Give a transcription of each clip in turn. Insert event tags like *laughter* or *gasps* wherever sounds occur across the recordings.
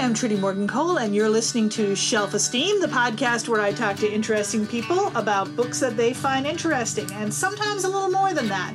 I'm Trudy Morgan Cole, and you're listening to Shelf Esteem, the podcast where I talk to interesting people about books that they find interesting, and sometimes a little more than that.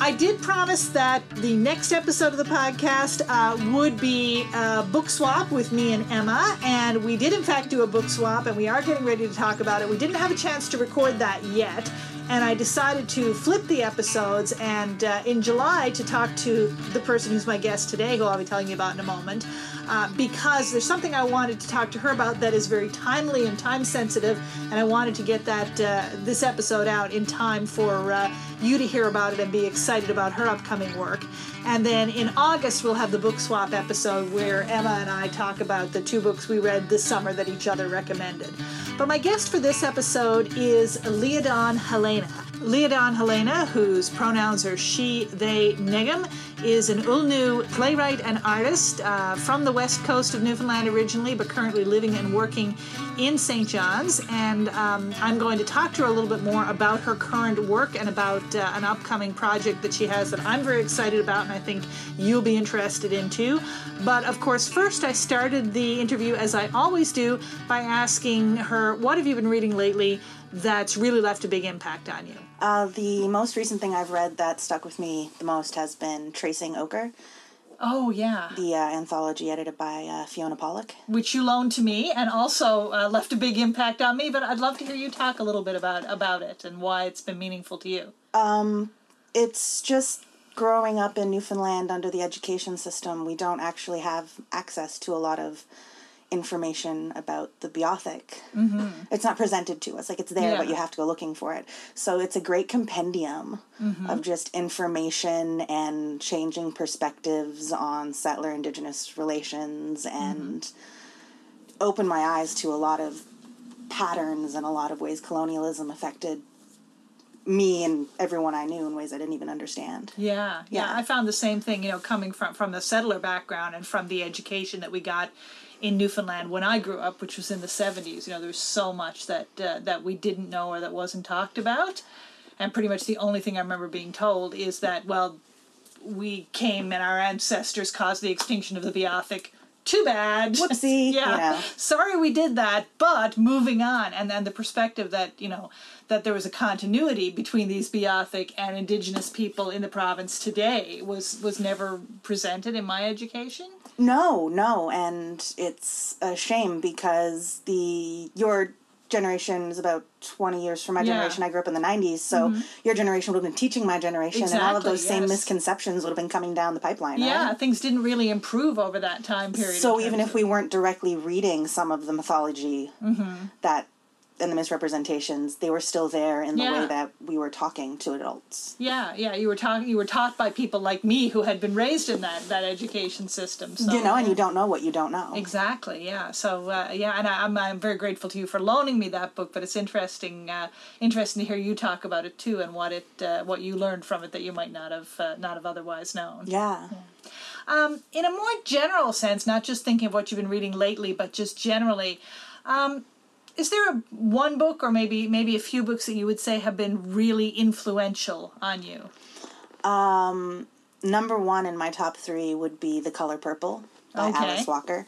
I did promise that the next episode of the podcast uh, would be a book swap with me and Emma, and we did in fact do a book swap, and we are getting ready to talk about it. We didn't have a chance to record that yet, and I decided to flip the episodes and uh, in July to talk to the person who's my guest today, who I'll be telling you about in a moment, uh, because there's something I wanted to talk to her about that is very timely and time sensitive, and I wanted to get that uh, this episode out in time for uh, you to hear about it and be excited about her upcoming work. And then in August, we'll have the book swap episode where Emma and I talk about the two books we read this summer that each other recommended. But my guest for this episode is Leahdawn Helena. Leahdawn Helena, whose pronouns are she, they, negum, is an L'nu playwright and artist uh, from the west coast of Newfoundland originally, but currently living and working in St. John's. And um, I'm going to talk to her a little bit more about her current work and about uh, an upcoming project that she has that I'm very excited about and I think you'll be interested in too. But of course, first I started the interview, as I always do, by asking her, What have you been reading lately that's really left a big impact on you? Uh, the most recent thing I've read that stuck with me the most has been Tracing Ochre. Oh yeah, the uh, anthology edited by uh, Fiona Polack, which you loaned to me and also uh, left a big impact on me. But I'd love to hear you talk a little bit about about it and why it's been meaningful to you. Um, it's just growing up in Newfoundland under the education system. We don't actually have access to a lot of information about the Beothuk. Mm-hmm. It's not presented to us. Like it's there, yeah. but you have to go looking for it. So it's a great compendium mm-hmm. of just information and changing perspectives on settler indigenous relations and mm-hmm. opened my eyes to a lot of patterns and a lot of ways colonialism affected me and everyone I knew in ways I didn't even understand. Yeah, yeah, yeah, I found the same thing. You know, coming from from the settler background and from the education that we got in Newfoundland when I grew up, which was in the '70s. You know, there's so much that uh, that we didn't know or that wasn't talked about, and pretty much the only thing I remember being told is that well, we came and our ancestors caused the extinction of the Beothuk too bad. *laughs* Whoopsie. yeah. yeah. Sorry we did that, but moving on. And then the perspective that, you know, that there was a continuity between these Beothuk and indigenous people in the province today was was never presented in my education. No, no, and it's a shame because the your generation is about 20 years from my yeah. generation. I grew up in the 90s, so mm-hmm. your generation would have been teaching my generation, exactly, and all of those yes. same misconceptions would have been coming down the pipeline. Yeah, right? things didn't really improve over that time period. So even if we weren't directly reading some of the mythology mm-hmm. that and the misrepresentations they were still there in the yeah. way that we were talking to adults yeah yeah you were talking you were taught by people like me who had been raised in that that education system so, you know and you don't know what you don't know exactly yeah so uh, yeah and I, am I'm, I'm very grateful to you for loaning me that book but it's interesting uh, interesting to hear you talk about it too and what it uh, what you learned from it that you might not have uh, not have otherwise known yeah. yeah. Um, in a more general sense, not just thinking of what you've been reading lately, but just generally, um, is there a one book or maybe maybe a few books that you would say have been really influential on you? Um, number one in my top three would be The Color Purple by okay. Alice Walker.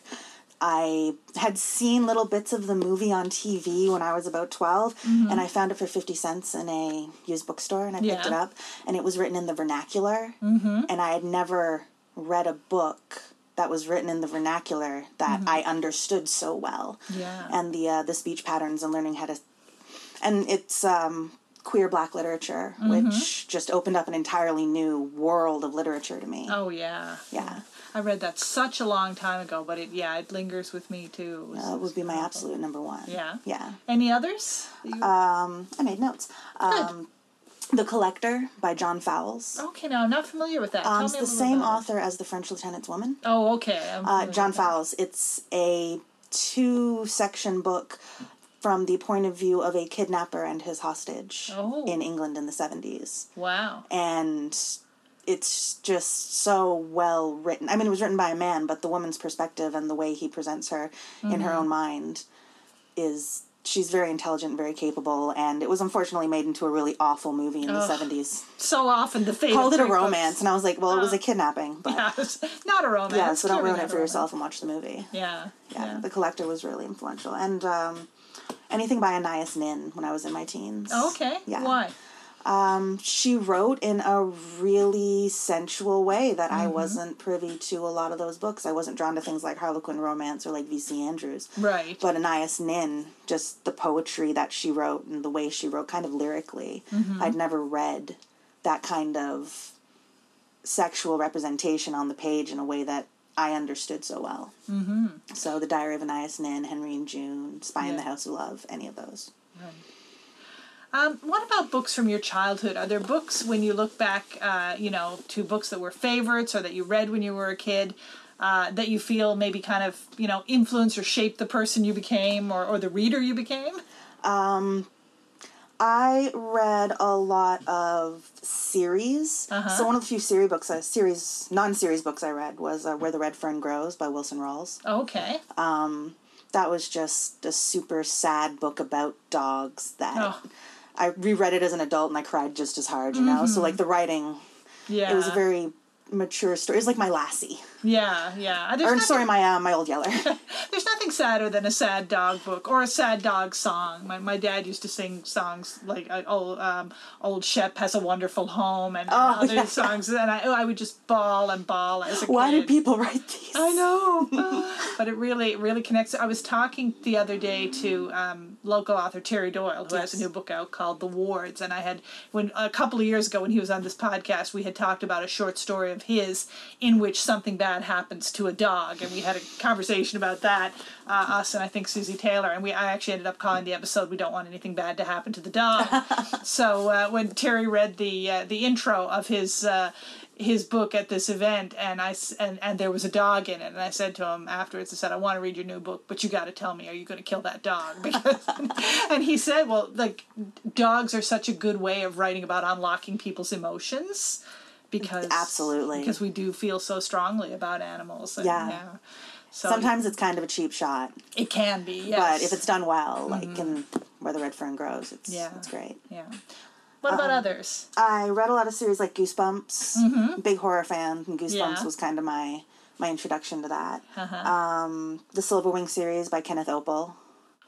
I had seen little bits of the movie on TV when I was about 12, mm-hmm. and I found it for 50 cents in a used bookstore, and I picked yeah. it up, and it was written in the vernacular, mm-hmm. and I had never read a book that was written in the vernacular that mm-hmm. I understood so well. Yeah. And the uh, the speech patterns and learning how to, and it's um, queer black literature, mm-hmm. which just opened up an entirely new world of literature to me. Oh yeah. Yeah. I read that such a long time ago, but it yeah, it lingers with me too. It, was, uh, it would be my absolute number one. Yeah. Yeah. Any others? Um, I made notes. Good. Um, the Collector by John Fowles. Okay, now I'm not familiar with that. Um, it's the same author as The French Lieutenant's Woman. Oh, okay. Uh, John Fowles. It's a two section book from the point of view of a kidnapper and his hostage oh. in England in the 70s. Wow. And it's just so well written. I mean, it was written by a man, but the woman's perspective and the way he presents her mm-hmm. in her mm-hmm. own mind is she's very intelligent, very capable, and it was unfortunately made into a really awful movie in the seventies. So often the fate Called it a romance, books- and I was like, well, it was a kidnapping, but yeah, *laughs* not a romance. Yeah, so don't ruin it for yourself and watch the movie. Yeah, Yeah, yeah. The Collector was really influential, and um, anything by Anais Nin when I was in my teens. Okay. Yeah. Why? Um, she wrote in a really sensual way that Mm-hmm. I wasn't privy to a lot of those books. I wasn't drawn to things like Harlequin romance or like V.C. Andrews. Right. But Anais Nin, just the poetry that she wrote and the way she wrote, kind of lyrically, Mm-hmm. I'd never read that kind of sexual representation on the page in a way that I understood so well. Mm-hmm. So, The Diary of Anais Nin, Henry and June, Spy in the House of Love, any of those. Um, what about books from your childhood? Are there books when you look back, uh, you know, to books that were favorites or that you read when you were a kid? Uh, that you feel maybe kind of you know influenced or shaped the person you became or, or the reader you became I read a lot of series. Uh-huh. So one of the few series books, I, series non-series books I read was uh, Where the Red Fern Grows by Wilson Rawls. okay That was just a super sad book about dogs. That Oh. I reread it as an adult and I cried just as hard. You know, so like mm-hmm. the writing, yeah it was a very mature story. It was like my Lassie, yeah yeah there's or nothing, sorry, my uh, my Old Yeller. *laughs* there's nothing sadder than a sad dog book or a sad dog song my, my dad used to sing songs like uh, old um, old shep has a wonderful home and Oh, other yeah. songs and I, I would just bawl and bawl as a Why kid did people write these? I know, *laughs* but it really, it really connects. I was talking the other day to um, local author Terry Doyle, who has a new book out called The Wards, and I had when a couple of years ago when he was on this podcast, we had talked about a short story of his in which something bad happens to a dog, and we had a conversation about that. Uh, us and I think Susie Taylor, and we I actually ended up calling the episode "We Don't Want Anything Bad to Happen to the Dog." *laughs* so uh, when Terry read the uh, the intro of his. Uh, his book at this event and I and and there was a dog in it and I said to him afterwards I said I want to read your new book but you got to tell me are you going to kill that dog *laughs* because and he said well like dogs are such a good way of writing about unlocking people's emotions because Absolutely. because we do feel so strongly about animals and, Yeah. so Sometimes it's kind of a cheap shot, it can be yes but if it's done well, like in Where the Red Fern Grows, it's Yeah. it's great. yeah what about Um, others I read a lot of series like Goosebumps. Big horror fan, and Goosebumps Mm-hmm. Yeah. was kind of my my introduction to that. uh-huh. Um, the Silverwing series by Kenneth Oppel.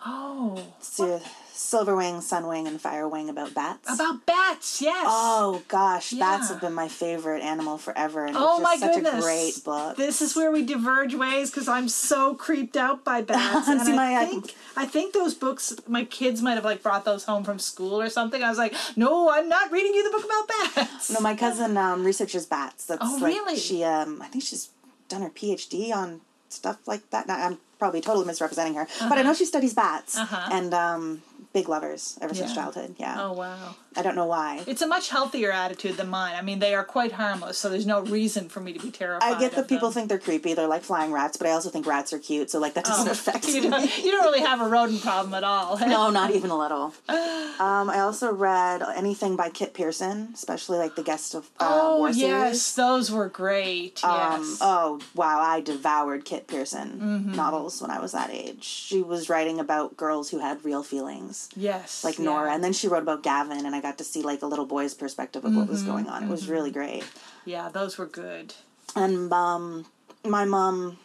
Oh Sil- Silverwing, Sunwing, and Firewing about bats. about bats yes oh gosh, bats have been my favorite animal forever, and Oh it's my such goodness! a great book. This is where we diverge ways because I'm so creeped out by bats. *laughs* and See, I think I think those books my kids might have like brought those home from school or something. I was like, no, I'm not reading you the book about bats. no, my cousin um, researches bats. That's Oh, like really? she um, I think she's done her PhD on stuff like that. Now, I'm probably totally misrepresenting her, but I know she studies bats Uh-huh. and um, big lovers ever since childhood. Yeah, Oh wow. I don't know why. It's a much healthier attitude than mine. I mean, they are quite harmless, so there's no reason for me to be terrified. I get that people them. think they're creepy. They're like flying rats, but I also think rats are cute. So like that doesn't Oh, *laughs* affect you me. don't, you don't really have a rodent problem at all. *laughs* No, not even a little. *sighs* Um, I also read anything by Kit Pearson, especially like the Guest of uh, Oh War yes, series. those were great. Um, Yes. oh wow, I devoured Kit Pearson Mm-hmm. novels when I was that age. She was writing about girls who had real feelings, yes. like yeah. Nora, and then she wrote about Gavin, and I got to see like a little boy's perspective of what Mm-hmm. was going on. It was really great. Yeah, those were good. And um, my mom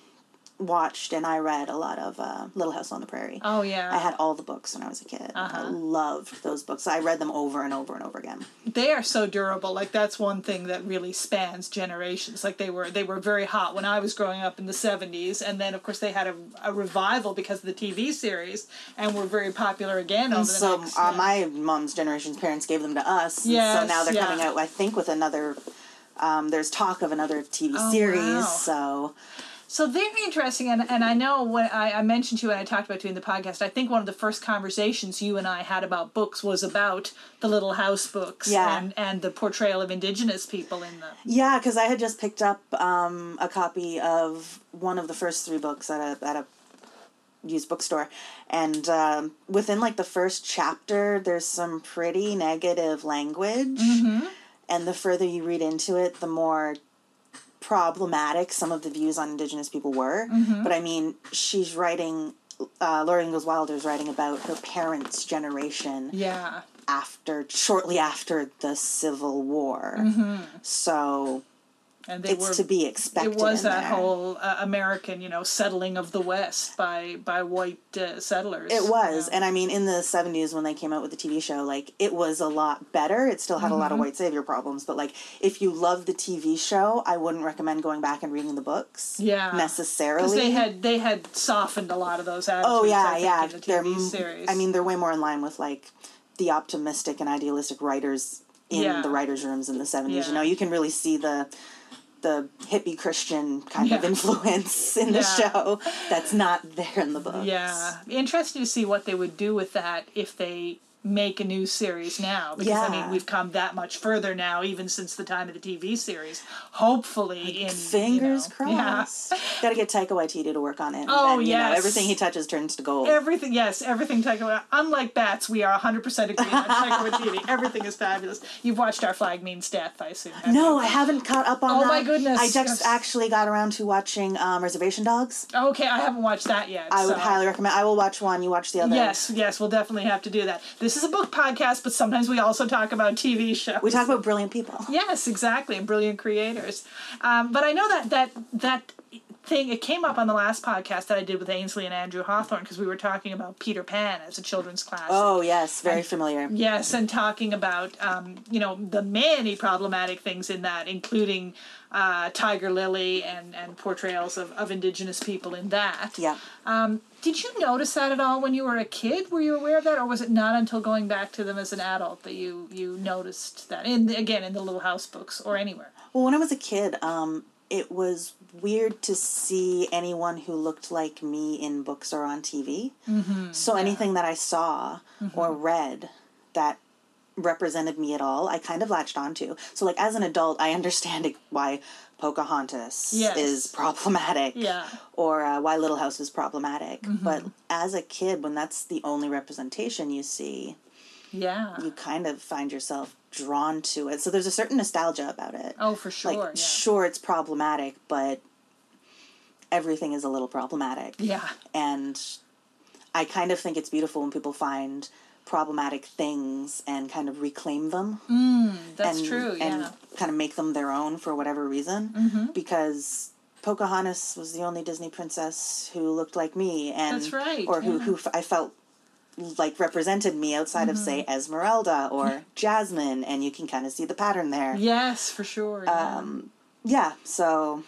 watched and I read a lot of uh, Little House on the Prairie. Oh yeah. I had all the books when I was a kid. I Uh-huh. loved those books. I read them over and over and over again. they are so durable like that's one thing that really spans generations like they were they were very hot when i was growing up in the 70s and then of course they had a, a revival because of the tv series and were very popular again over the so next uh, yeah. my mom's generation's parents gave them to us. and so now they're yeah. coming out, I think, with another. Um, there's talk of another TV Oh, series. wow. So so very interesting and, and i know when I, I mentioned to you and i talked about doing the podcast i think one of the first conversations you and i had about books was about the little house books Yeah. and, and the portrayal of indigenous people in them yeah, because I had just picked up um, a copy of one of the first three books at a at a used bookstore, and um, within like the first chapter, there's some pretty negative language, Mm-hmm. and the further you read into it, the more problematic some of the views on indigenous people were. Mm-hmm. But I mean, she's writing uh, Laura Ingalls Wilder is writing about her parents' generation Yeah. after, shortly after the Civil War. So And they it's were to be expected. it was that there. whole uh, American, you know, settling of the West by by white uh, settlers. It was, you know. and I mean, in the '70s when they came out with the TV show, like it was a lot better. It still had a lot Mm-hmm. of white savior problems, but like if you love the TV show, I wouldn't recommend going back and reading the books. Yeah. necessarily. because they had they had softened a lot of those attitudes. oh yeah, I think, yeah. The They're, TV series. I mean, they're way more in line with like the optimistic and idealistic writers in Yeah. the writers' rooms in the '70s. Yeah. You know, you can really see the the hippie Christian kind of influence in the show that's not there in the book. Yeah, interesting to see what they would do with that if they make a new series now. Because I mean, we've come that much further now, even since the time of the TV series. Hopefully, in Fingers you know, yeah. crossed. *laughs* Got to get Taika Waititi to work on it. Oh, then, you know, yes. everything he touches turns to gold. Everything, yes, everything Taika. Unlike bats, we are 100% agree on Taika Waititi. *laughs* Everything is fabulous. You've watched Our Flag Means Death, I assume. no? I haven't caught up on Oh that. my goodness, I just yes. actually got around to watching um, Reservation Dogs. Okay, I haven't watched that yet. I would highly recommend. I will watch one. You watch the other. Yes, yes, we'll definitely have to do that. This is a book podcast, but sometimes we also talk about TV shows. We talk about brilliant people. Yes, exactly, and brilliant creators. Um, but I know that that that thing it came up on the last podcast that I did with Ainsley and Andrew Hawthorne because we were talking about Peter Pan as a children's classic. Oh yes, very familiar. Yes, and talking about um, you know the many problematic things in that, including uh, Tiger Lily and and portrayals of, of indigenous people in that. Yeah. Did you notice that at all when you were a kid? Were you aware of that, or was it not until going back to them as an adult that you you noticed that? In the, again, in the Little House books or anywhere. Well, when I was a kid, um, it was weird to see anyone who looked like me in books or on TV. Mm-hmm, so anything that I saw Mm-hmm. or read that represented me at all, I kind of latched onto. So, like as an adult, I understand why Pocahontas Yes. is problematic, Yeah. or uh, why Little House is problematic. Mm-hmm. But as a kid, when that's the only representation you see, Yeah. you kind of find yourself drawn to it. So there's a certain nostalgia about it. Oh, for sure. Like, yeah. sure, it's problematic, but everything is a little problematic. Yeah. And I kind of think it's beautiful when people find problematic things and kind of reclaim them That's and, true. Yeah. Mm-hmm. kind of make them their own for whatever reason. Because Pocahontas was the only Disney princess who looked like me, and That's right, or who yeah. who f- I felt like represented me outside of say Mm-hmm. Esmeralda or Jasmine, and you can kind of see the pattern there. Yes, for sure. Yeah. Um, yeah, so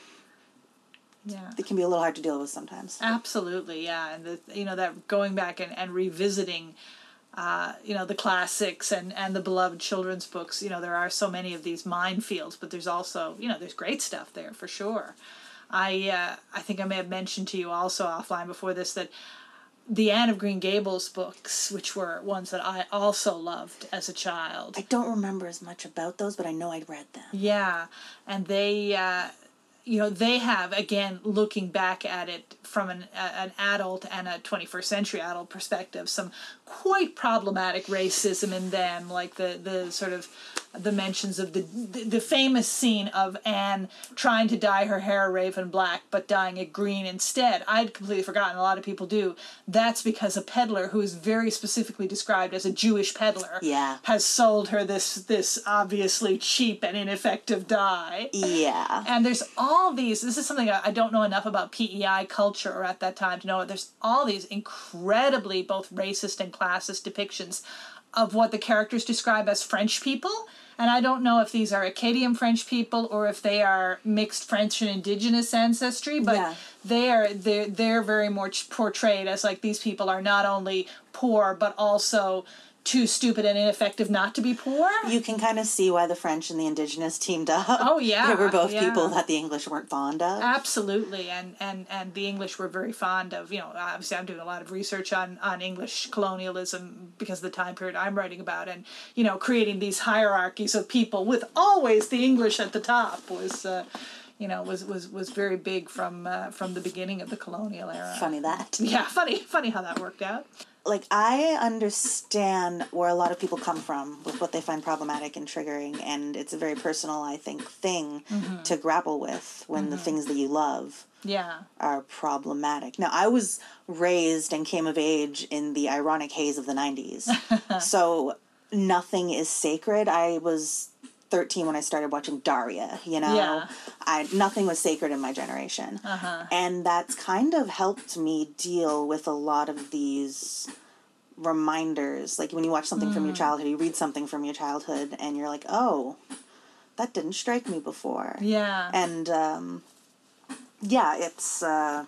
yeah. it can be a little hard to deal with sometimes. Absolutely, yeah, and the you know that going back and, and revisiting, uh, you know the classics and and the beloved children's books. You know there are so many of these minefields, but there's also you know there's great stuff there for sure. I uh, I think I may have mentioned to you also offline before this that the Anne of Green Gables books, which were ones that I also loved as a child. I don't remember as much about those, but I know I'd read them. Yeah, and they, uh, you know, they have again looking back at it from an an adult and a 21st century adult perspective, some quite problematic racism in them, like the the sort of the mentions of the the, famous scene of Anne trying to dye her hair raven black but dyeing it green instead. I'd completely forgotten. A lot of people do. That's because a peddler who is very specifically described as a Jewish peddler Yeah. has sold her this this obviously cheap and ineffective dye. Yeah. And there's all these. This is something I don't know enough about PEI culture or at that time to know. There's all these incredibly both racist and classist depictions of what the characters describe as French people. And I don't know if these are Acadian French people or if they are mixed French and Indigenous ancestry, but Yeah. they are they're they're very much portrayed as like these people are not only poor but also too stupid and ineffective not to be poor. You can kind of see why the French and the Indigenous teamed up. Oh, yeah, they were both yeah. people that the English weren't fond of. Absolutely, and and and the English were very fond of. You know, obviously, I'm doing a lot of research on on English colonialism because of the time period I'm writing about, and you know, creating these hierarchies of people with always the English at the top was. Uh, you know, was, was, was very big from uh, from the beginning of the colonial era. Funny that. Yeah, funny, funny how that worked out. Like I understand where a lot of people come from with what they find problematic and triggering, and it's a very personal, I think, thing mm-hmm. to grapple with when the mm-hmm. things that you love Yeah. are problematic. Now, I was raised and came of age in the ironic haze of the 90s. *laughs* so nothing is sacred. I was 13 when I started watching Daria, you know. Yeah. I nothing was sacred in my generation. Uh-huh. And that's kind of helped me deal with a lot of these reminders. Like when you watch something Mm. from your childhood, you read something from your childhood and you're like, "Oh, that didn't strike me before." Yeah. and um, yeah, it's. Uh,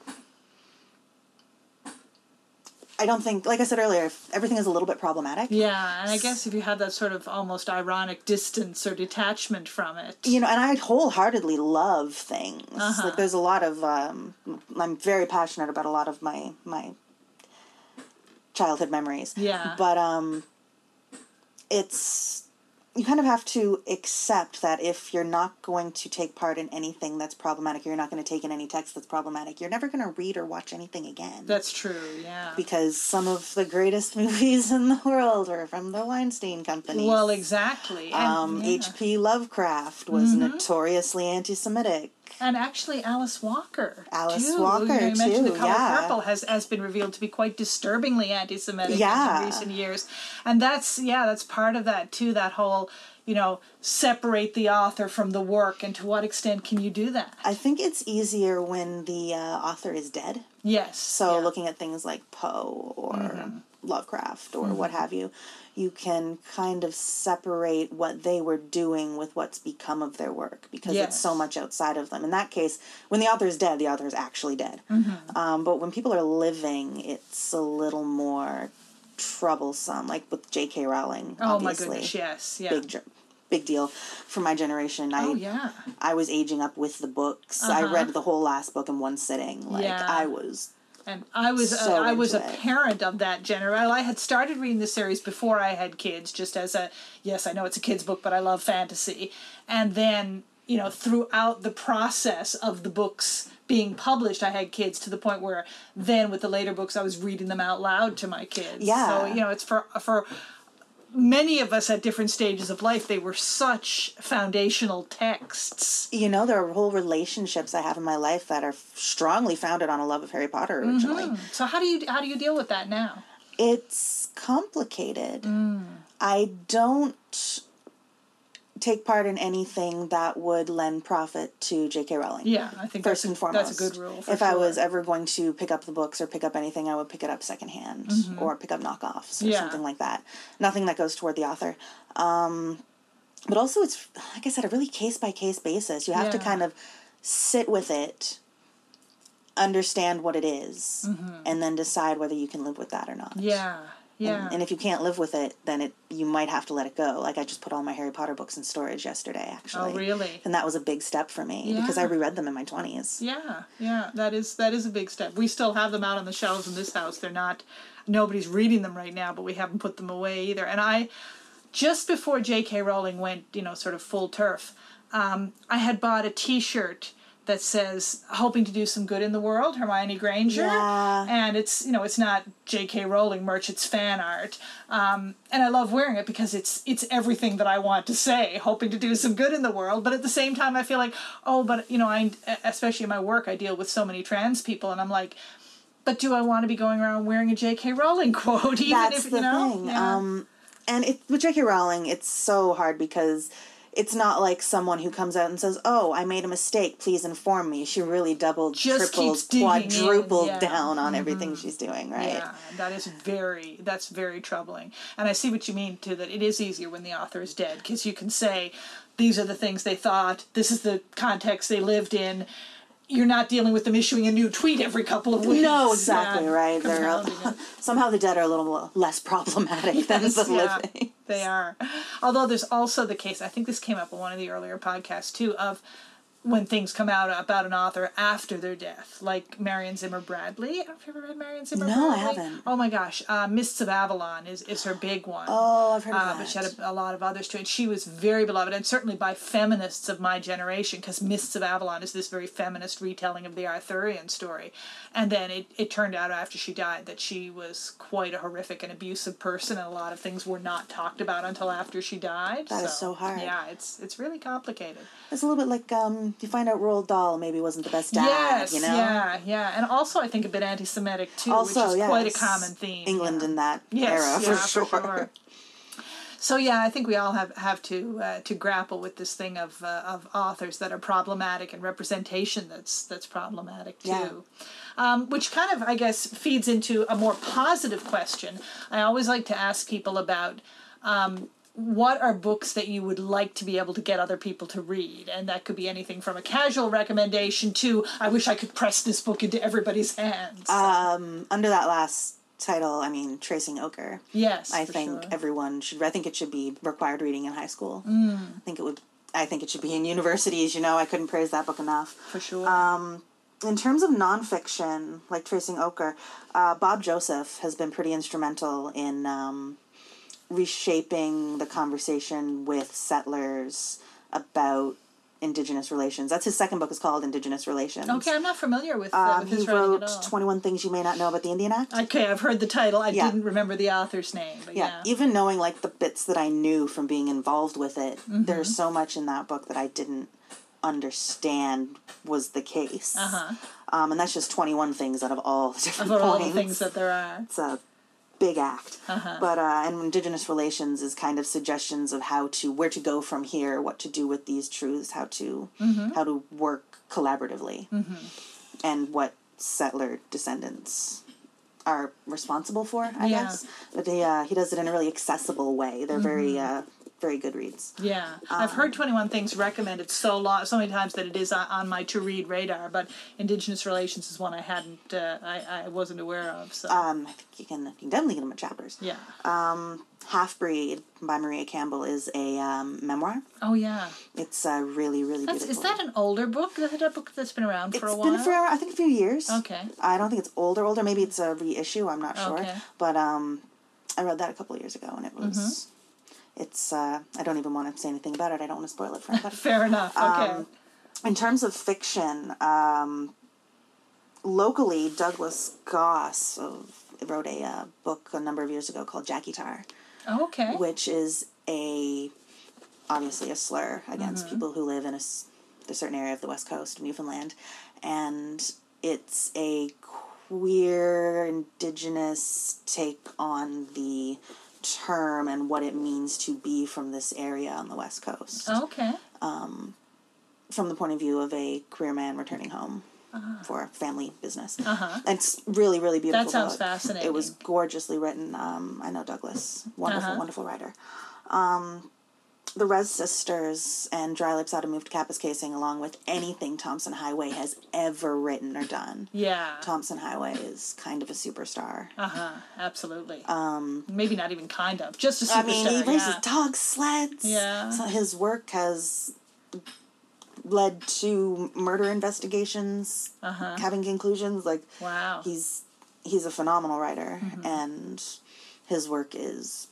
I don't think, like I said earlier, if everything is a little bit problematic. yeah, and I guess if you have that sort of almost ironic distance or detachment from it. You know, and I wholeheartedly love things. Uh-huh. Like, there's a lot of. Um, I'm very passionate about a lot of my my childhood memories. Yeah. But um, it's you kind of have to accept that if you're not going to take part in anything that's problematic, you're not going to take in any text that's problematic. You're never going to read or watch anything again. That's true, yeah. because some of the greatest *laughs* movies in the world are from the Weinstein Company. well, exactly. And, um, yeah. Mm-hmm. H.P. Lovecraft was notoriously anti-Semitic. And actually, Alice Walker. Alice too, Walker, you, know, you mentioned too, The Color yeah. Purple has, has been revealed to be quite disturbingly anti-Semitic Yeah. in recent years, and that's yeah, that's part of that too. That whole you know separate the author from the work, and to what extent can you do that? I think it's easier when the uh, author is dead. Yes. So yeah. Mm-hmm. looking at things like Poe or Lovecraft or what have you, you can kind of separate what they were doing with what's become of their work because Yes. it's so much outside of them. In that case, when the author is dead, the author is actually dead. Mm-hmm. Um, but when people are living, it's a little more troublesome. Like with J.K. Rowling, oh my obviously, goodness, yes, yeah. big. Big deal for my generation. I oh yeah. I was aging up with the books. I Uh-huh. read the whole last book in one sitting. Like Yeah. I was And I was So uh, I was a parent of that generation. I had started reading the series before I had kids, just as a yes, I know it's a kids book, but I love fantasy. And then you know, throughout the process of the books being published, I had kids to the point where then with the later books, I was reading them out loud to my kids. Yeah. So you know, it's for for many of us at different stages of life. They were such foundational texts. you know, there are whole relationships I have in my life that are strongly founded on a love of Harry Potter originally. So how do you how do you deal with that now? It's complicated. Mm. I don't take part in anything that would lend profit to J.K. Rowling. Yeah, I think First that's a, and foremost, that's a good rule. For if I was ever going to pick up the books or pick up anything, I would pick it up secondhand or pick up knockoffs or Mm-hmm. Yeah. something like that. Nothing that goes toward the author. Um, but also, it's like I said, a really case by case basis. You have to kind of sit with it, understand what it is, and then decide whether you can live with that or not. Mm-hmm. Yeah, yeah. And, and if you can't live with it, then it you might have to let it go. Like I just put all my Harry Potter books in storage yesterday, actually. oh, really? And that was a big step for me because I Yeah. reread them in my twenties. Yeah, yeah. That is that is a big step. We still have them out on the shelves in this house. They're not. Nobody's reading them right now, but we haven't put them away either. And I, just before J.K. Rowling went, you know, sort of full turf, um, I had bought a T-shirt that says "Hoping to do some good in the world," Hermione Granger. Yeah. And it's you know it's not J.K. Rowling merch; it's fan art. Um, and I love wearing it because it's it's everything that I want to say, hoping to do some good in the world. But at the same time, I feel like, oh, but you know, I especially in my work, I deal with so many trans people, and I'm like. But do I want to be going around wearing a J.K. Rowling *laughs* quote? Even That's if the you know, thing. Yeah. Um, and it, with J.K. Rowling, it's so hard because it's not like someone who comes out and says, "Oh, I made a mistake. Please inform me." She really doubled, Just tripled, keeps digging in, quadrupled yeah. down on everything mm-hmm. she's doing. Right? Yeah, that is very that's very troubling. And I see what you mean too. That it is easier when the author is dead because you can say, these are the things they thought. This is the context they lived in. You're not dealing with them issuing a new tweet every couple of weeks. No, *laughs* exactly Yeah, right. They're *laughs* somehow the dead are a little less problematic *laughs* than the yeah, living. they are. Although there's also the case, I think this came up on one of the earlier podcasts too, of when things come out about an author after their death, like Marion Zimmer Bradley. I don't know if you ever read Marion Zimmer No, I haven't. Oh my gosh, uh, Mists of Avalon is, is her big one. *gasps* Oh, I've heard of Uh, that. but she had a, a lot of others too, and she was very beloved, and certainly by feminists of my generation, because Mists of Avalon is this very feminist retelling of the Arthurian story. And then it, it turned out after she died that she was quite a horrific and abusive person, and a lot of things were not talked about until after she died. That is so hard. Yeah, it's it's really complicated. It's a little bit like um, you find out Roald Dahl maybe wasn't the best dad. yes, you know. yeah, yeah, and also I think a bit anti-Semitic too, Also, which is quite a common theme. England yeah. in that Yes, era yeah, for, sure. So yeah, I think we all have have to uh, to grapple with this thing of uh, of authors that are problematic and representation that's that's problematic too. Yeah. Um, which kind of I guess feeds into a more positive question. I always like to ask people about. Um, what are books that you would like to be able to get other people to read? And that could be anything from a casual recommendation to I wish I could press this book into everybody's hands. Um, under that last title, I mean, Tracing Ochre. yes, I think sure. everyone should. I think it should be required reading in high school. Mm. I think it would. I think it should be in universities. You know, I couldn't praise that book enough. for sure. Um, in terms of nonfiction, like Tracing Ochre, uh, Bob Joseph has been pretty instrumental in um, reshaping the conversation with settlers about Indigenous relations. That's his second book. is called Indigenous Relations. okay, I'm not familiar with, uh, Um, with he his writing at all. 21 Things You May Not Know About the Indian Act. Okay, I've heard the title. I Yeah. didn't remember the author's name, but yeah. yeah. even knowing like the bits that I knew from being involved with it, Mm-hmm. there's so much in that book that I didn't understand was the case. Uh-huh. Um, and that's just 21 things out of all the different About all the things that there are. it's a big act. Uh-huh. But uh, and indigenous relations is kind of suggestions of how to where to go from here, what to do with these truths, how to Mm-hmm. how to work collaboratively, and what settler descendants are responsible for. I Yeah. guess, but he uh, he does it in a really accessible way. They're very Mm-hmm. uh, very good reads. Yeah, I've Um, heard Twenty One Things recommended so long, so many times that it is on- my to read radar. But Indigenous relations is one I hadn't, uh, I, I wasn't aware of. So Um, I think you can you can definitely get them at chapters. yeah. Half Breed by Maria Campbell is a um, memoir. oh yeah. It's uh, really really That's, beautiful. is that an older book? Is that a book that's been around for It's a while? It's been for I think a few years. Okay. I don't think it's older. Older, maybe it's a reissue. I'm not sure. Okay. But um, I read that a couple of years ago, and it was. Mm-hmm. It's. Uh, I don't even want to say anything about it. I don't want to spoil it for *laughs* anybody. Fair enough. Okay. Um, In terms of fiction, um, locally, Douglas Gosse wrote a uh, book a number of years ago called Jackytar, okay. which is a obviously a slur against Mm-hmm. people who live in a certain area of the west coast of Newfoundland, and it's a queer indigenous take on the term and what it means to be from this area on the west coast Okay. from the point of view of a queer man returning home for family business. Uh-huh. It's really, really beautiful. That sounds book. fascinating. It was gorgeously written. Um, I know Douglas, wonderful, Uh-huh. wonderful writer. Um, the Rez Sisters and Dry Lips Oughta Move to Kapuskasing, along with anything Tomson Highway has ever written or done. Yeah. Tomson Highway is kind of a superstar. Uh huh. Absolutely. Um. Maybe not even kind of. Just a superstar. I mean, he races yeah. dog sleds. Yeah. So his work has led to murder investigations Uh-huh. having conclusions. Like Wow. he's he's a phenomenal writer, Mm-hmm. and his work is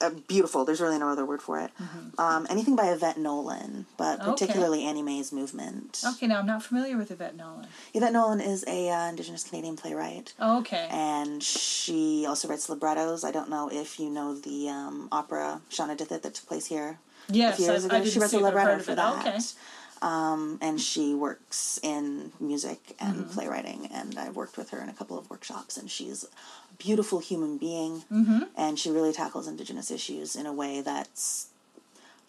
uh, beautiful. There's really no other word for it. Um, anything by Yvette Nolan, but Mm-hmm. Okay. particularly Annie Mae's movement. Okay, now I'm not familiar with Yvette Nolan. Yvette Nolan is a uh, Indigenous Canadian playwright. Okay. and she also writes librettos. I don't know if you know the um, opera Shanawdithit that took place here yes, a few years I, ago. I she wrote it, libretto for that. Okay. Um, and she works in music and Mm-hmm. playwriting, and I've worked with her in a couple of workshops, and she's a beautiful human being, Mm-hmm. and she really tackles Indigenous issues in a way that's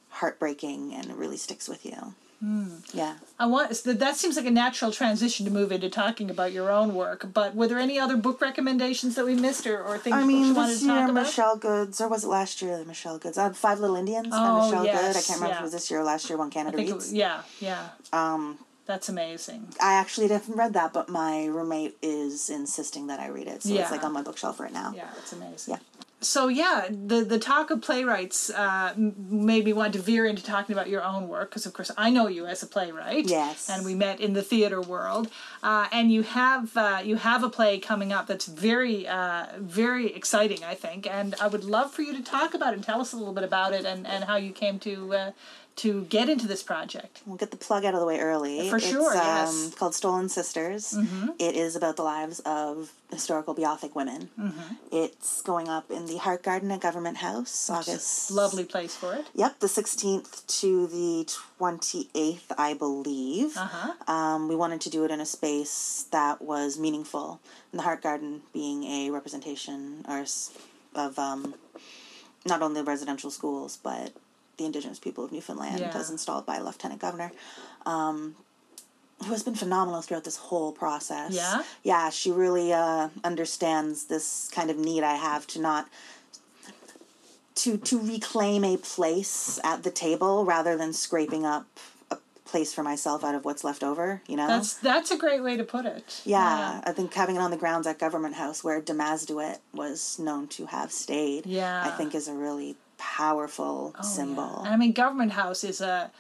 heartbreaking and really sticks with you. Hmm. Yeah. I want that that seems like a natural transition to move into talking about your own work. But were there any other book recommendations that we missed, or, or things I you mean, wanted this to talk year about? Michelle Good's, or was it last year? Michelle Good's. Had Five Little Indians by Oh, Michelle yes, Good. I can't remember if it was this year or last year. Won Canada reads. was, yeah, yeah. Um, That's amazing. I actually haven't read that, but my roommate is insisting that I read it, so Yeah. it's like on my bookshelf right now. Yeah, it's amazing. Yeah. So yeah, the the talk of playwrights uh, made me want to veer into talking about your own work because, of course, I know you as a playwright. Yes. And we met in the theater world, uh, and you have uh, you have a play coming up that's very uh, very exciting, I think, and I would love for you to talk about it and tell us a little bit about it and, and how you came to uh, to get into this project. We'll get the plug out of the way early. For sure, It's um, yes. Mm-hmm. called Stolen Sisters. It is about the lives of historical Beothuk women. Mm-hmm. It's going up in the Heart Garden at Government House, August. Lovely place for it. Yep, the 16th to the 28th, I believe. Uh-huh. Um, we wanted to do it in a space that was meaningful. And the Heart Garden being a representation or of um, not only residential schools, but the Indigenous people of Newfoundland, Yeah. as installed by Lieutenant Governor. Um, who has been phenomenal throughout this whole process. Yeah? Yeah, she really uh, understands this kind of need I have to not to to reclaim a place at the table rather than scraping up a place for myself out of what's left over, you know? That's that's a great way to put it. yeah, I think having it on the grounds at Government House where Demasduit was known to have stayed, Yeah. I think is a really powerful Oh, symbol. yeah. And I mean, Government House is a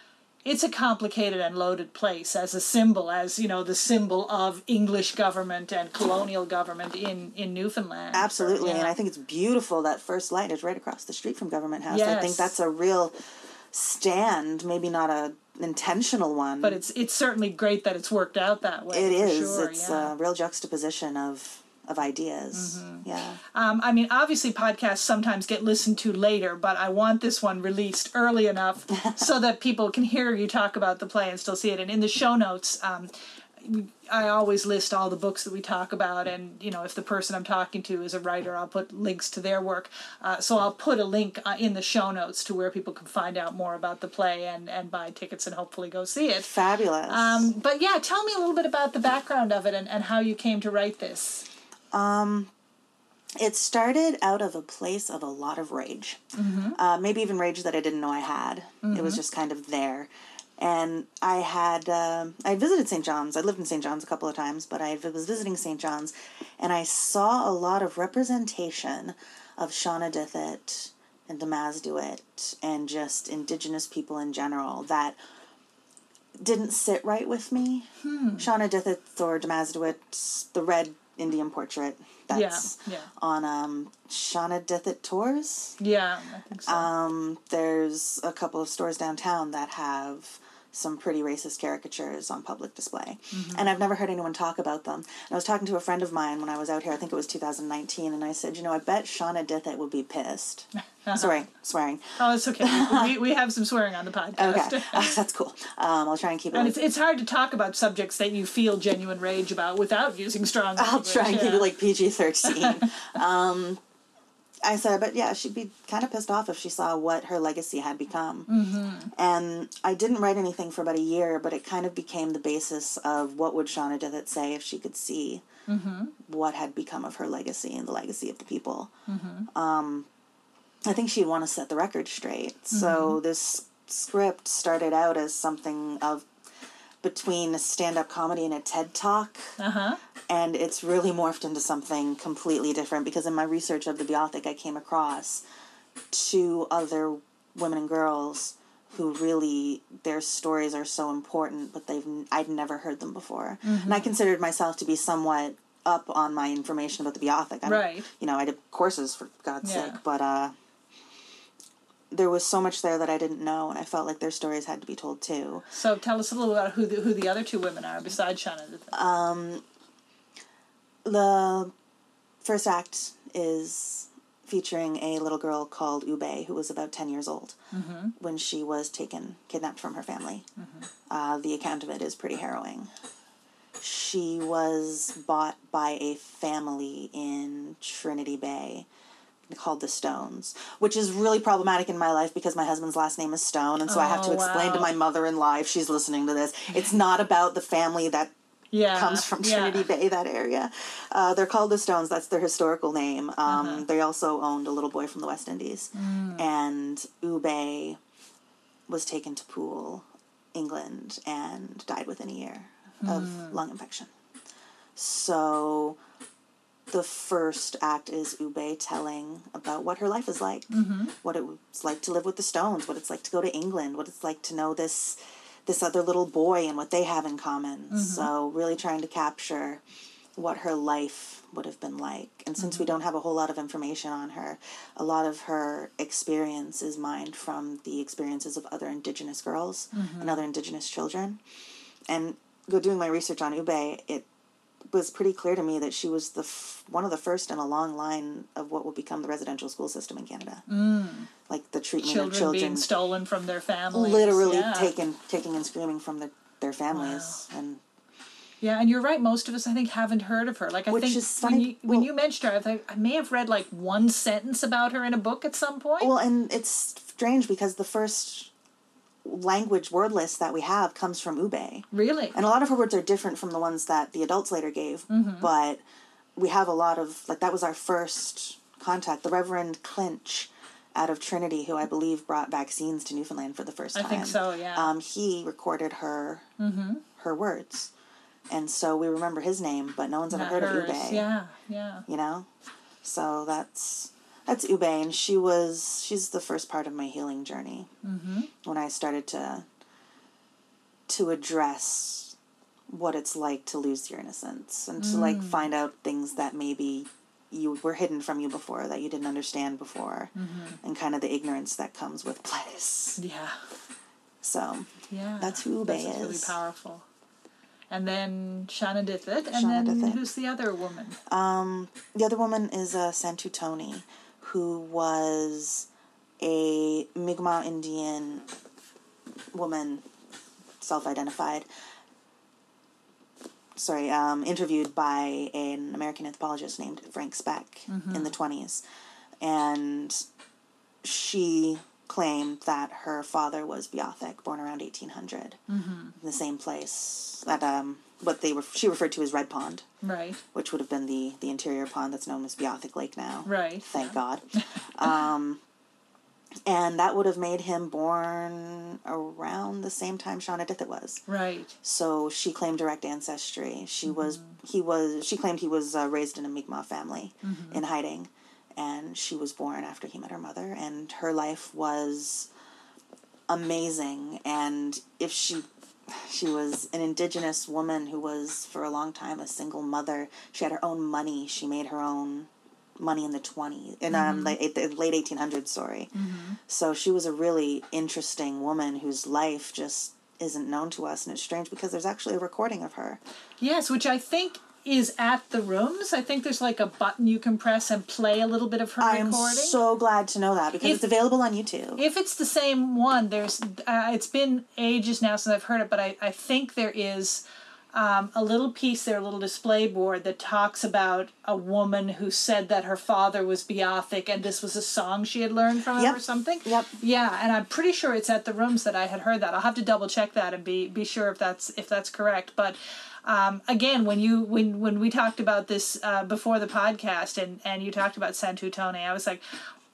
it's a complicated and loaded place as a symbol, as you know, the symbol of English government and colonial government in in Newfoundland. Absolutely, Yeah. and I think it's beautiful that First Light is right across the street from Government House. I think that's a real stand, maybe not a intentional one. but it's it's certainly great that it's worked out that way. It is. Sure, it's yeah. a real juxtaposition of of ideas. Mm-hmm. Yeah. Um, I mean, obviously, podcasts sometimes get listened to later, but I want this one released early enough *laughs* so that people can hear you talk about the play and still see it. And in the show notes, um, I always list all the books that we talk about, and you know, if the person I'm talking to is a writer, I'll put links to their work. Uh, so I'll put a link uh, in the show notes to where people can find out more about the play and and buy tickets and hopefully go see it. Fabulous. Um, but yeah, tell me a little bit about the background of it and, and how you came to write this. It started out of a place of a lot of rage. Mm-hmm. Uh, maybe even rage that I didn't know I had. It was just kind of there. And I had um I visited St. John's. I lived in St. John's a couple of times, but I was visiting St. John's, and I saw a lot of representation of Shanawdithit and Demasduit and just Indigenous people in general that didn't sit right with me. Hmm. Shanawdithit or Demasduit, the red Indian portrait that's yeah, yeah, on um, Shanawdithit tours. yeah. I think so. Um, there's a couple of stores downtown that have some pretty racist caricatures on public display. And I've never heard anyone talk about them. And I was talking to a friend of mine when I was out here, I think it was 2019, and I said, you know, I bet Shanawdithit would be pissed. *laughs* Sorry, swearing. Oh, it's okay. *laughs* we, we have some swearing on the podcast. Okay, *laughs* that's cool. Um, I'll try and keep it. And like- it's, it's hard to talk about subjects that you feel genuine rage about without using strong I'll try and keep it like PG 13. um, I said, but yeah, she'd be kind of pissed off if she saw what her legacy had become. Mm-hmm. And I didn't write anything for about a year, but it kind of became the basis of what would Shanawdithit say if she could see what had become of her legacy and the legacy of the people. Um, I think she'd want to set the record straight. So this script started out as something of between a stand-up comedy and a TED talk Uh-huh. and it's really morphed into something completely different because in my research of the Beothuk, I came across two other women and girls who really their stories are so important, but they've I'd never heard them before, and I considered myself to be somewhat up on my information about the Beothuk. I'm, Right. You know, I did courses for God's Yeah. sake, but uh, there was so much there that I didn't know, and I felt like their stories had to be told too. So tell us a little about who the, who the other two women are besides Shauna. Um, the first act is featuring a little girl called Ube, who was about 10 years old mm-hmm. when she was taken, kidnapped from her family. Mm-hmm. Uh, the account of it is pretty harrowing. She was bought by a family in Trinity Bay called the Stones, which is really problematic in my life because my husband's last name is Stone, and so I have to Oh, explain to my mother-in-law if she's listening to this. It's not about the family that Yeah. comes from yeah. Trinity Bay, that area. Uh, they're called the Stones. That's their historical name. Um, Uh-huh. They also owned a little boy from the West Indies, Mm. and Ube was taken to Poole, England, and died within a year Hmm. of lung infection. So the first act is Ube telling about what her life is like, mm-hmm. what it's like to live with the Stones, what it's like to go to England, what it's like to know this this other little boy and what they have in common. Mm-hmm. So really trying to capture what her life would have been like. And since we mm-hmm. don't have a whole lot of information on her, a lot of her experience is mined from the experiences of other indigenous girls and other indigenous children. And go doing my research on Ube, it was pretty clear to me that she was the f- one of the first in a long line of what will become the residential school system in Canada. Mm. Like the treatment Children, of children being stolen from their families. literally yeah. taken taking and screaming from the, their families and Yeah, and you're right. Most of us, I think, haven't heard of her. Like, I Which think when you when well- you mentioned her, I, think, I may have read like one sentence about her in a book at some point. Well, and it's strange because the first language word list that we have comes from Ube. really? And a lot of her words are different from the ones that the adults later gave, but we have a lot of, like, that was our first contact. The Reverend Clinch out of Trinity, who I believe brought vaccines to Newfoundland for the first time. I think so. Yeah. Um, he recorded her her words. And so we remember his name, but no one's ever Not heard hers. of Ube. Yeah, yeah. you know so that's that's ube and she was she's the first part of my healing journey mm-hmm. when i started to to address what it's like to lose your innocence and to like find out things that maybe you were hidden from you before that you didn't understand before and kind of the ignorance that comes with bliss Yeah, so yeah. That's who Ube That's really powerful. And then Shanawdithit, and Shannon then Dithit. who's the other woman? um The other woman is uh, Santu Toney, who was a Mi'kmaq Indian woman, self-identified. Sorry, um, interviewed by an American anthropologist named Frank Speck in the twenties, and she claimed that her father was Beothuk, born around eighteen in the same place that um, what they were she referred to as Red Pond Right, which would have been the the interior pond that's known as Beothuk Lake now. right. Thank God. *laughs* um, and that would have made him born around the same time Shanawdithit was. Right. So she claimed direct ancestry. She was Mm-hmm. he was she claimed he was uh, raised in a Mi'kmaq family Mm-hmm. in hiding, and she was born after he met her mother, and her life was amazing. And if she she was an indigenous woman who was for a long time a single mother. She had her own money. She made her own money in the 20s in um like the late 1800s sorry so she was a really interesting woman whose life just isn't known to us and it's strange because there's actually a recording of her Yes, which I think is at the rooms. I think there's like a button you can press and play a little bit of her recording. i'm so glad to know that because If- it's available on youtube if it's the same one, there's uh, it's been ages now since I've heard it, but I, I think there is um, a little piece there, a little display board that talks about a woman who said that her father was Beothuk and this was a song she had learned from him or something. Yep. Yeah, and I'm pretty sure it's at the rooms that I had heard that. I'll have to double check that and be be sure if that's if that's correct. But um, again, when you when when we talked about this uh, before the podcast and and you talked about Santu Toney, I was like,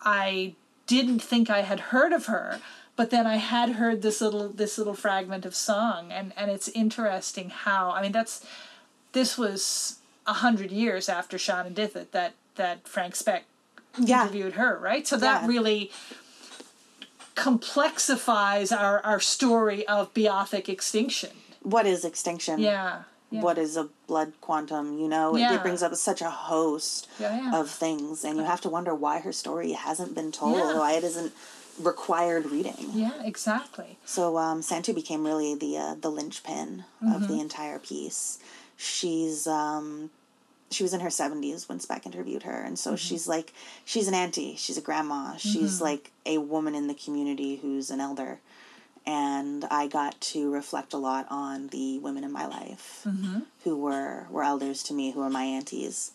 I didn't think I had heard of her, but then I had heard this little this little fragment of song, and and it's interesting how I mean that's this was a hundred years after Shanawdithit that that Frank Speck yeah interviewed her, right? So that Yeah. really complexifies our our story of Beothuk extinction. what is extinction Yeah. Yeah. what is a blood quantum you know? It- Yeah. it brings up such a host Yeah, of things and you have to wonder why her story hasn't been told why it isn't required reading. Yeah, exactly. so um, santu became really the uh, the linchpin of the entire piece. She's um, she was in her 70s when Speck interviewed her and so she's like she's an auntie she's a grandma she's like a woman in the community who's an elder and I got to reflect a lot on the women in my life mm-hmm. who were were elders to me, who were my aunties,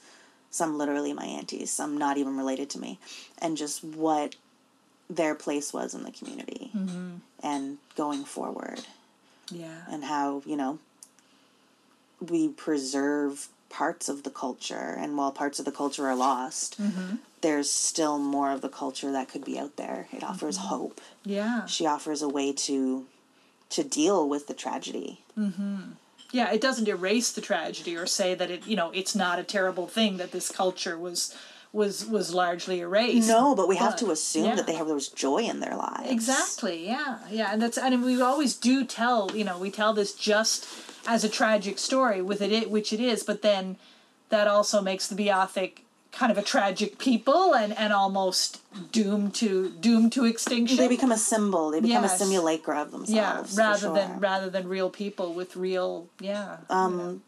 some literally my aunties, some not even related to me, and just what their place was in the community mm-hmm. and going forward, Yeah. and how you know we preserve parts of the culture, and while parts of the culture are lost. Mm-hmm. There's still more of the culture that could be out there. It offers mm-hmm. hope Yeah. she offers a way to to deal with the tragedy mm-hmm. Yeah, it doesn't erase the tragedy or say that it, you know, it's not a terrible thing that this culture was was was largely erased. No, but we have to assume yeah. that they have there was joy in their lives. Exactly. Yeah. Yeah. And that's and we always do tell you know we tell this just as a tragic story with it which it is, but then that also makes the Beothuk kind of a tragic people and and almost doomed to doomed to extinction. They become a symbol. They become Yes. a simulacra of themselves. yeah, rather sure. than rather than real people with real yeah. Um,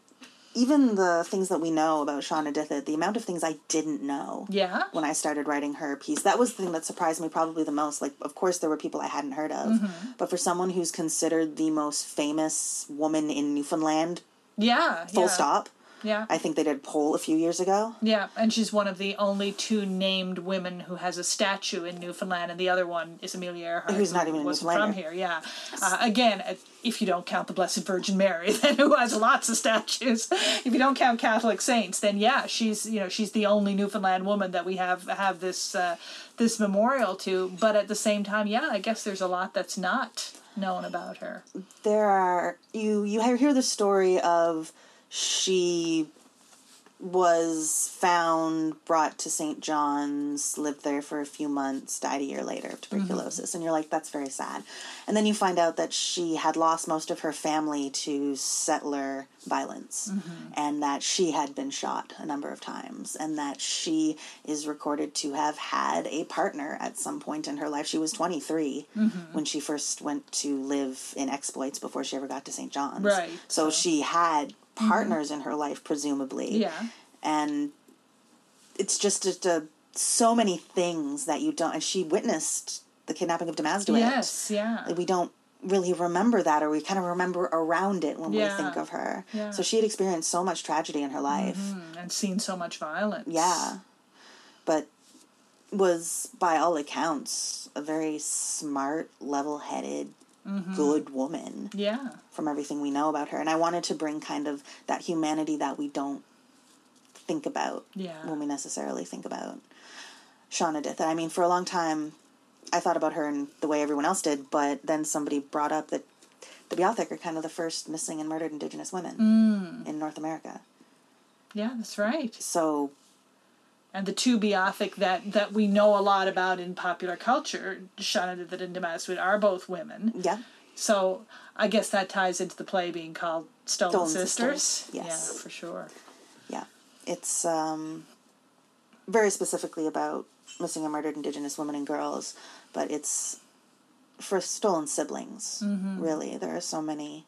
even the things that we know about Shanawdithit, the amount of things I didn't know yeah. when I started writing her piece, that was the thing that surprised me probably the most. Like, of course, there were people I hadn't heard of, Mm-hmm. but for someone who's considered the most famous woman in Newfoundland, Yeah. full yeah. stop. Yeah. I think they did poll a few years ago. Yeah, and she's one of the only two named women who has a statue in Newfoundland, and the other one is Amelia Earhart, Who's not even a wasn't from here. Yeah, uh, again, if you don't count the Blessed Virgin Mary, *laughs* then who has lots of statues. If you don't count Catholic saints, then yeah, she's you know she's the only Newfoundland woman that we have have this uh, this memorial to. But at the same time, yeah, I guess there's a lot that's not known about her. there are you you hear the story of she was found brought to st john's lived there for a few months died a year later of mm-hmm. tuberculosis. And you're like that's very sad. And then you find out that she had lost most of her family to settler violence mm-hmm. and that she had been shot a number of times and that she is recorded to have had a partner at some point in her life. She was 23 mm-hmm. when she first went to live in exploits before she ever got to st john's. Right, so, so- she had partners in her life presumably Yeah, and it's just just a, so many things that you don't and she witnessed the kidnapping of Demasduit. yes, yeah, Like, we don't really remember that or we kind of remember around it when Yeah. we think of her Yeah. so she had experienced so much tragedy in her life Mm, and seen so much violence. yeah but was by all accounts a very smart level-headed Mm-hmm. good woman yeah, from everything we know about her and i wanted to bring kind of that humanity that we don't think about yeah. when we necessarily think about Shanawdithit. I mean, for a long time, I thought about her in the way everyone else did, but then somebody brought up that the Beothuk are kind of the first missing and murdered Indigenous women Mm. in North America. Yeah, that's right. So, and the two Beothuk that that we know a lot about in popular culture, Shanawdithit and Demasduit, are both women. yeah, So I guess that ties into the play being called Stolen, Stolen Sisters. Sisters, yes. Yeah, for sure. yeah. It's um, very specifically about missing and murdered Indigenous women and girls, but it's for stolen siblings, Mm-hmm. really. There are so many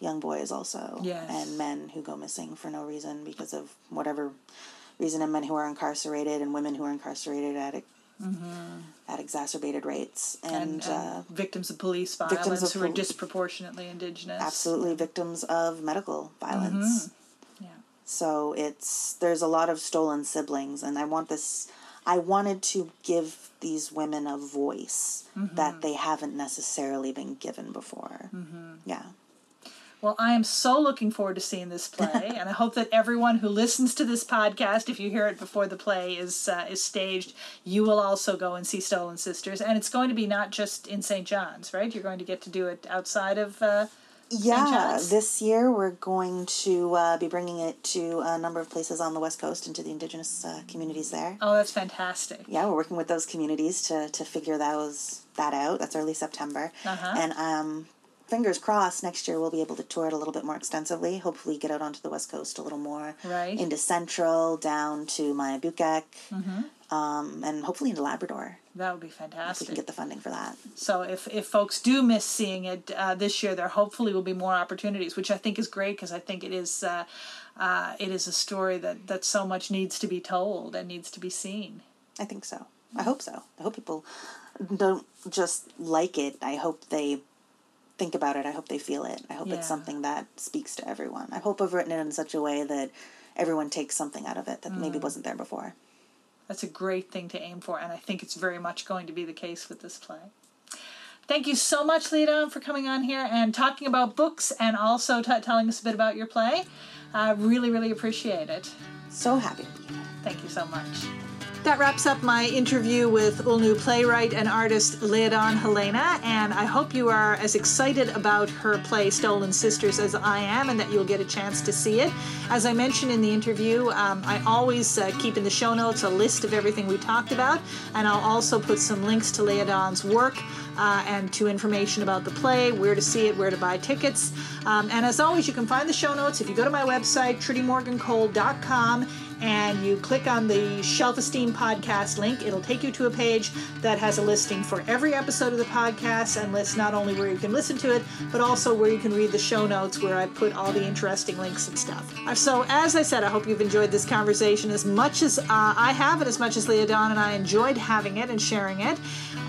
young boys also Yes. and men who go missing for no reason because of whatever reason and men who are incarcerated and women who are incarcerated at at exacerbated rates and, Mm-hmm. And, and uh, victims of police violence victims of who are disproportionately indigenous. absolutely victims of medical violence Mm-hmm. Yeah. so it's there's a lot of stolen siblings and i want this i wanted to give these women a voice Mm-hmm. that they haven't necessarily been given before Mm-hmm. yeah Well, I am so looking forward to seeing this play, and I hope that everyone who listens to this podcast, if you hear it before the play is uh, is staged, you will also go and see Stolen Sisters, and it's going to be not just in St. John's, right? You're going to get to do it outside of. Uh, yeah this year we're going to uh, be bringing it to a number of places on the west coast and to the indigenous uh, communities there oh, that's fantastic. yeah we're working with those communities to, to figure those that out that's early september Uh-huh. and um, fingers crossed next year we'll be able to tour it a little bit more extensively hopefully get out onto the west coast a little more Right. into central down to Miawpukek, Mm-hmm. um, and hopefully into labrador That would be fantastic. if we can get the funding for that So if, if folks do miss seeing it uh, this year, there hopefully will be more opportunities, which I think is great because I think it is uh, uh, it is a story that, that so much needs to be told and needs to be seen. i think so i hope so i hope people don't just like it i hope they think about it i hope they feel it i hope Yeah. it's something that speaks to everyone i hope i've written it in such a way that everyone takes something out of it that Mm. maybe wasn't there before That's a great thing to aim for, and I think it's very much going to be the case with this play. Thank you so much, Lita, for coming on here and talking about books and also t- telling us a bit about your play. I really, really appreciate it. so happy to be here Thank you so much. That wraps up my interview with L'nu playwright and artist Leahdawn Helena, and I hope you are as excited about her play Stolen Sisters as I am, and that you'll get a chance to see it. As I mentioned in the interview, um, I always uh, keep in the show notes a list of everything we talked about, and I'll also put some links to Leahdawn's work uh, and to information about the play, where to see it, where to buy tickets. Um, and as always, you can find the show notes if you go to my website, trudymorgancole.com and you click on the Shelf Esteem podcast link, it'll take you to a page that has a listing for every episode of the podcast and lists not only where you can listen to it, but also where you can read the show notes where I put all the interesting links and stuff. Uh, so, as I said, I hope you've enjoyed this conversation as much as uh, I have and as much as Leahdawn and I enjoyed having it and sharing it.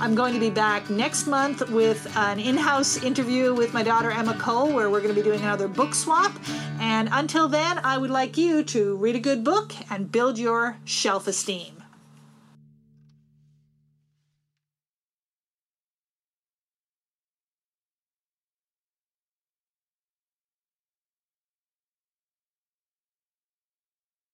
I'm going to be back next month with an in house interview with my daughter Emma Cole, where we're going to be doing another book swap. And until then, I would like you to read a good book and build your shelf esteem.